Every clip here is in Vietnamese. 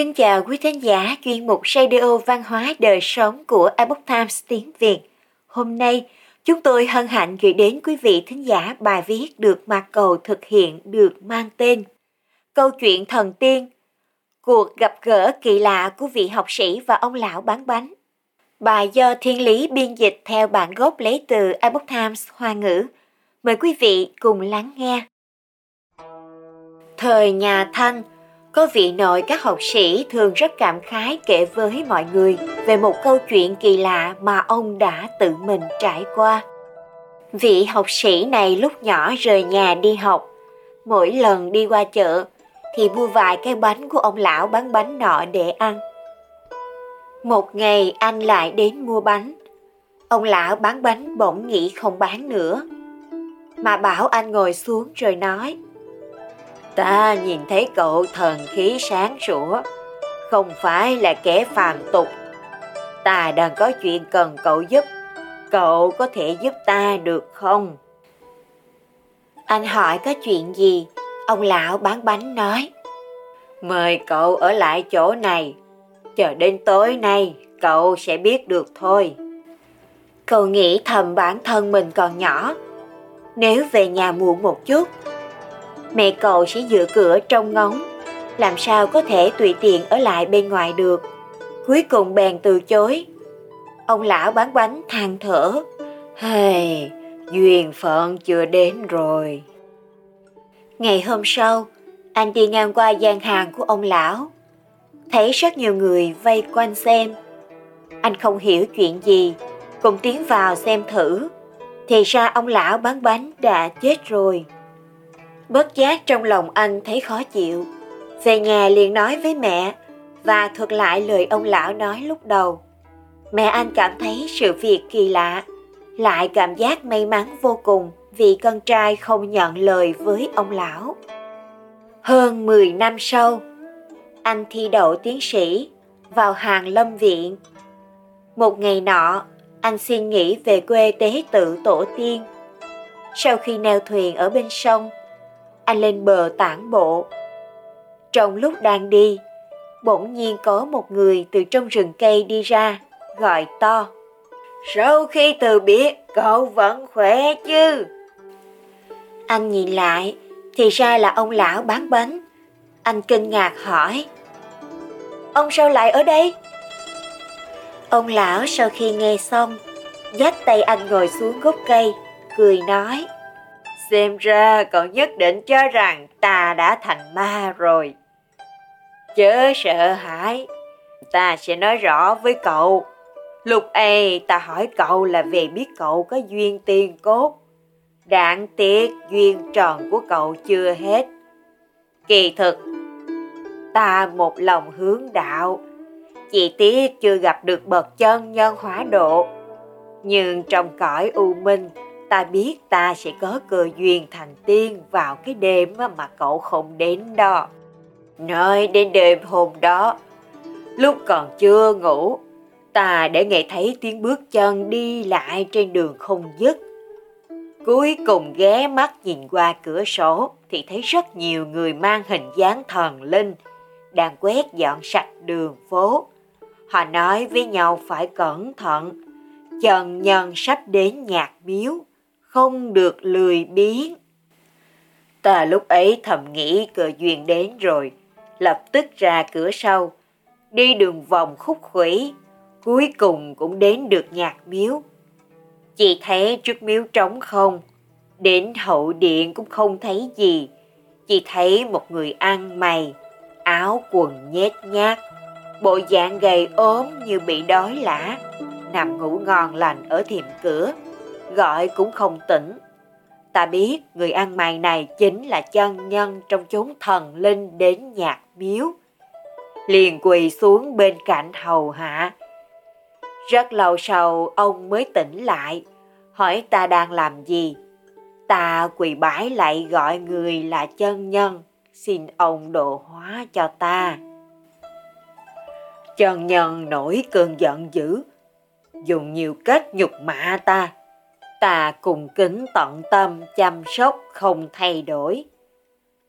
Kính chào quý thính giả chuyên mục Radio Văn hóa Đời Sống của Epoch Times tiếng Việt. Hôm nay, chúng tôi hân hạnh gửi đến quý vị thính giả bài viết được Mạc Cầu thực hiện được mang tên Câu chuyện thần tiên, cuộc gặp gỡ kỳ lạ của vị học sĩ và ông lão bán bánh. Bài do Thiên Lý biên dịch theo bản gốc lấy từ Epoch Times Hoa ngữ. Mời quý vị cùng lắng nghe. Thời nhà Thanh, có vị nội các học sĩ thường rất cảm khái kể với mọi người về một câu chuyện kỳ lạ mà ông đã tự mình trải qua. Vị học sĩ này lúc nhỏ rời nhà đi học, mỗi lần đi qua chợ thì mua vài cái bánh của ông lão bán bánh nọ để ăn. Một ngày anh lại đến mua bánh. Ông lão bán bánh bỗng nghĩ không bán nữa. Mà bảo anh ngồi xuống rồi nói – Ta nhìn thấy cậu thần khí sáng sủa, không phải là kẻ phàm tục. Ta đang có chuyện cần cậu giúp, cậu có thể giúp ta được không? Anh hỏi có chuyện gì? Ông lão bán bánh nói. Mời cậu ở lại chỗ này, chờ đến tối nay cậu sẽ biết được thôi. Cậu nghĩ thầm bản thân mình còn nhỏ, nếu về nhà muộn một chút mẹ cậu sẽ dựa cửa trong ngóng, làm sao có thể tùy tiện ở lại bên ngoài được. Cuối cùng bèn từ chối. Ông lão bán bánh than thở, Hey, duyên phận chưa đến rồi. Ngày hôm sau, anh đi ngang qua gian hàng của ông lão, thấy rất nhiều người vây quanh xem. Anh không hiểu chuyện gì, cùng tiến vào xem thử. Thì ra ông lão bán bánh đã chết rồi. Bất giác trong lòng anh thấy khó chịu. Về nhà liền nói với mẹ và thuật lại lời ông lão nói lúc đầu. Mẹ anh cảm thấy sự việc kỳ lạ, lại cảm giác may mắn vô cùng vì con trai không nhận lời với ông lão. Hơn 10 năm sau, anh thi đậu tiến sĩ vào hàng lâm viện. Một ngày nọ, anh xin nghỉ về quê tế tự tổ tiên. Sau khi neo thuyền ở bên sông, anh lên bờ tản bộ. Trong lúc đang đi, bỗng nhiên có một người từ trong rừng cây đi ra, gọi to. Sau khi từ biệt, cậu vẫn khỏe chứ? Anh nhìn lại, thì ra là ông lão bán bánh. Anh kinh ngạc hỏi. Ông sao lại ở đây? Ông lão sau khi nghe xong, dắt tay anh ngồi xuống gốc cây, cười nói. Xem ra cậu nhất định cho rằng ta đã thành ma rồi. Chớ sợ hãi, ta sẽ nói rõ với cậu. Lúc ấy ta hỏi cậu là về biết cậu có duyên tiền cốt. Đạn tiếc duyên tròn của cậu chưa hết. Kỳ thực, ta một lòng hướng đạo, chỉ tiếc chưa gặp được bậc chân nhân hóa độ. Nhưng trong cõi u minh, ta biết ta sẽ có cơ duyên thành tiên vào cái đêm mà cậu không đến đó. Nói đến đêm hôm đó, lúc còn chưa ngủ, ta đã nghe thấy tiếng bước chân đi lại trên đường không dứt. Cuối cùng ghé mắt nhìn qua cửa sổ thì thấy rất nhiều người mang hình dáng thần linh đang quét dọn sạch đường phố. Họ nói với nhau phải cẩn thận, trần nhân sắp đến nhạc miếu không được lười biếng. Ta lúc ấy thầm nghĩ cờ duyên đến rồi, lập tức ra cửa sau, đi đường vòng khúc khuỷu, cuối cùng cũng đến được nhạc miếu. Chỉ thấy trước miếu trống không, đến hậu điện cũng không thấy gì, chỉ thấy một người ăn mày, áo quần nhét nhác, bộ dạng gầy ốm như bị đói lã, nằm ngủ ngon lành ở thềm cửa gọi cũng không tỉnh. Ta biết người ăn mày này chính là chân nhân trong chốn thần linh đến nhạc miếu. Liền quỳ xuống bên cạnh hầu hạ. Rất lâu sau ông mới tỉnh lại, hỏi ta đang làm gì. Ta quỳ bái lại gọi người là chân nhân, xin ông độ hóa cho ta. Chân nhân nổi cơn giận dữ, dùng nhiều cách nhục mạ ta ta cùng kính tận tâm chăm sóc không thay đổi.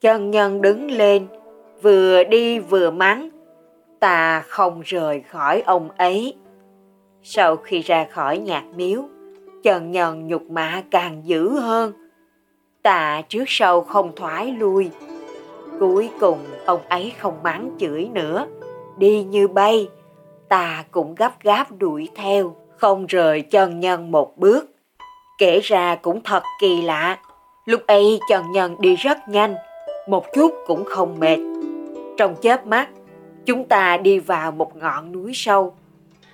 Chân nhân đứng lên, vừa đi vừa mắng, ta không rời khỏi ông ấy. Sau khi ra khỏi nhạc miếu, chân Nhân nhục mạ càng dữ hơn. Ta trước sau không thoái lui. Cuối cùng ông ấy không mắng chửi nữa, đi như bay. Ta cũng gấp gáp đuổi theo, không rời chân Nhân một bước. Kể ra cũng thật kỳ lạ, lúc ấy Trần Nhân đi rất nhanh, một chút cũng không mệt. Trong chớp mắt, chúng ta đi vào một ngọn núi sâu.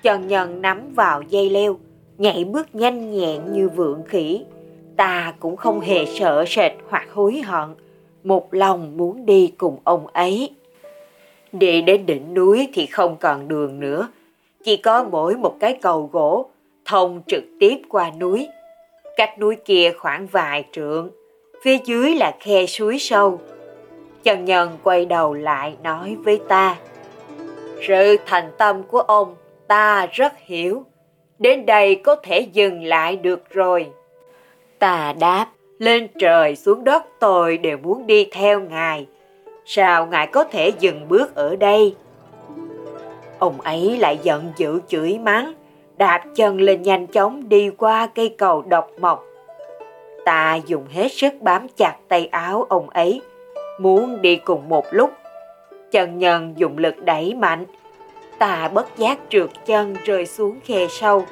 Trần Nhân nắm vào dây leo, nhảy bước nhanh nhẹn như vượng khỉ. Ta cũng không hề sợ sệt hoặc hối hận, một lòng muốn đi cùng ông ấy. Đi đến đỉnh núi thì không còn đường nữa, chỉ có mỗi một cái cầu gỗ thông trực tiếp qua núi. Cách núi kia khoảng vài trượng, phía dưới là khe suối sâu. Trần Nhân quay đầu lại nói với ta, sự thành tâm của ông ta rất hiểu, đến đây có thể dừng lại được rồi. Ta đáp, lên trời xuống đất tôi đều muốn đi theo ngài, sao ngài có thể dừng bước ở đây? Ông ấy lại giận dữ chửi mắng, đạp chân lên nhanh chóng đi qua cây cầu độc mộc. Ta dùng hết sức bám chặt tay áo ông ấy, muốn đi cùng một lúc. Chân nhân dùng lực đẩy mạnh, ta bất giác trượt chân rơi xuống khe sâu.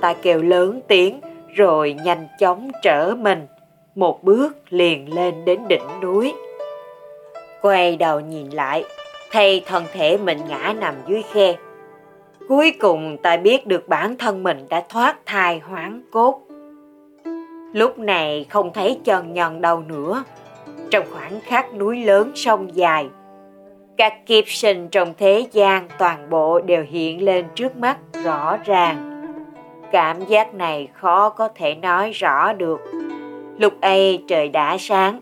Ta kêu lớn tiếng rồi nhanh chóng trở mình, một bước liền lên đến đỉnh núi. Quay đầu nhìn lại, thấy thân thể mình ngã nằm dưới khe. Cuối cùng ta biết được bản thân mình đã thoát thai hoáng cốt. Lúc này không thấy chân nhân đâu nữa. Trong khoảng khắc núi lớn sông dài, các kiếp sinh trong thế gian toàn bộ đều hiện lên trước mắt rõ ràng. Cảm giác này khó có thể nói rõ được. Lúc ấy trời đã sáng,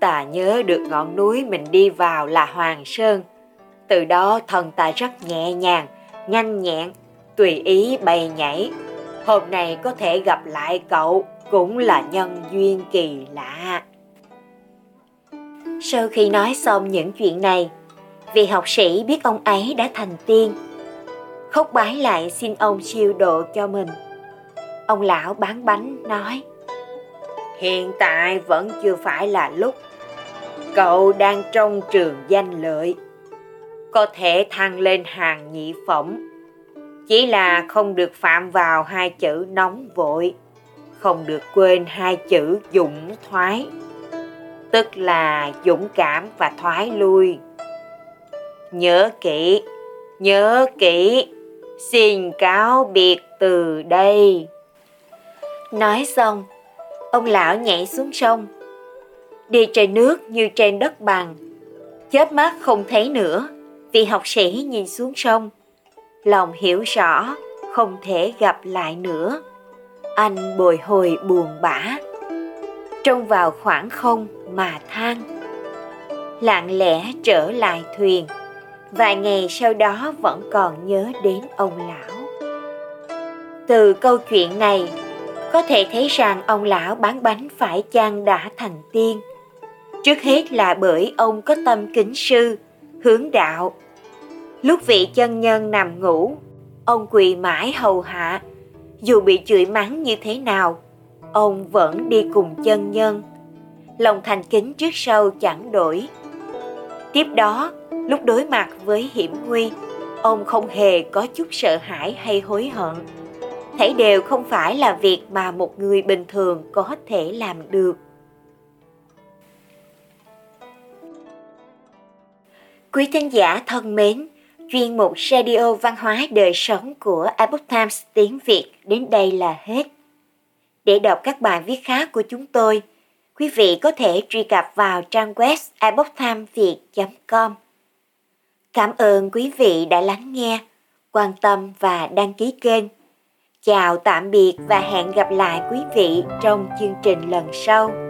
ta nhớ được ngọn núi mình đi vào là Hoàng Sơn. Từ đó thân ta rất nhẹ nhàng, nhanh nhẹn, tùy ý bay nhảy. Hôm nay có thể gặp lại cậu cũng là nhân duyên kỳ lạ. Sau khi nói xong những chuyện này, vị học sĩ biết ông ấy đã thành tiên. Khóc bái lại xin ông siêu độ cho mình. Ông lão bán bánh nói, Hiện tại vẫn chưa phải là lúc. Cậu đang trong trường danh lợi. Có thể thăng lên hàng nhị phẩm. Chỉ là không được phạm vào hai chữ nóng vội. Không được quên hai chữ dũng thoái. Tức là dũng cảm và thoái lui. Nhớ kỹ, nhớ kỹ, xin cáo biệt từ đây. Nói xong, ông lão nhảy xuống sông. Đi trên nước như trên đất bằng, chớp mắt không thấy nữa, vị học sĩ nhìn xuống sông. Lòng hiểu rõ, không thể gặp lại nữa. Anh bồi hồi buồn bã, trông vào khoảng không mà than. Lặng lẽ trở lại thuyền, vài ngày sau đó vẫn còn nhớ đến ông lão. Từ câu chuyện này, có thể thấy rằng ông lão bán bánh phải chăng đã thành tiên. Trước hết là bởi ông có tâm kính sư, hướng đạo. Lúc vị chân nhân nằm ngủ, ông quỳ mãi hầu hạ. Dù bị chửi mắng như thế nào, ông vẫn đi cùng chân nhân. Lòng thành kính trước sau chẳng đổi. Tiếp đó, lúc đối mặt với hiểm nguy, ông không hề có chút sợ hãi hay hối hận thấy đều không phải là việc mà một người bình thường có thể làm được Quý thính giả thân mến, chuyên mục Radio Văn hóa Đời Sống của Epoch Times tiếng Việt đến đây là hết. Để đọc các bài viết khác của chúng tôi, quý vị có thể truy cập vào trang web epochtimesviet.com. Cảm ơn quý vị đã lắng nghe, quan tâm và đăng ký kênh Chào tạm biệt và hẹn gặp lại quý vị trong chương trình lần sau.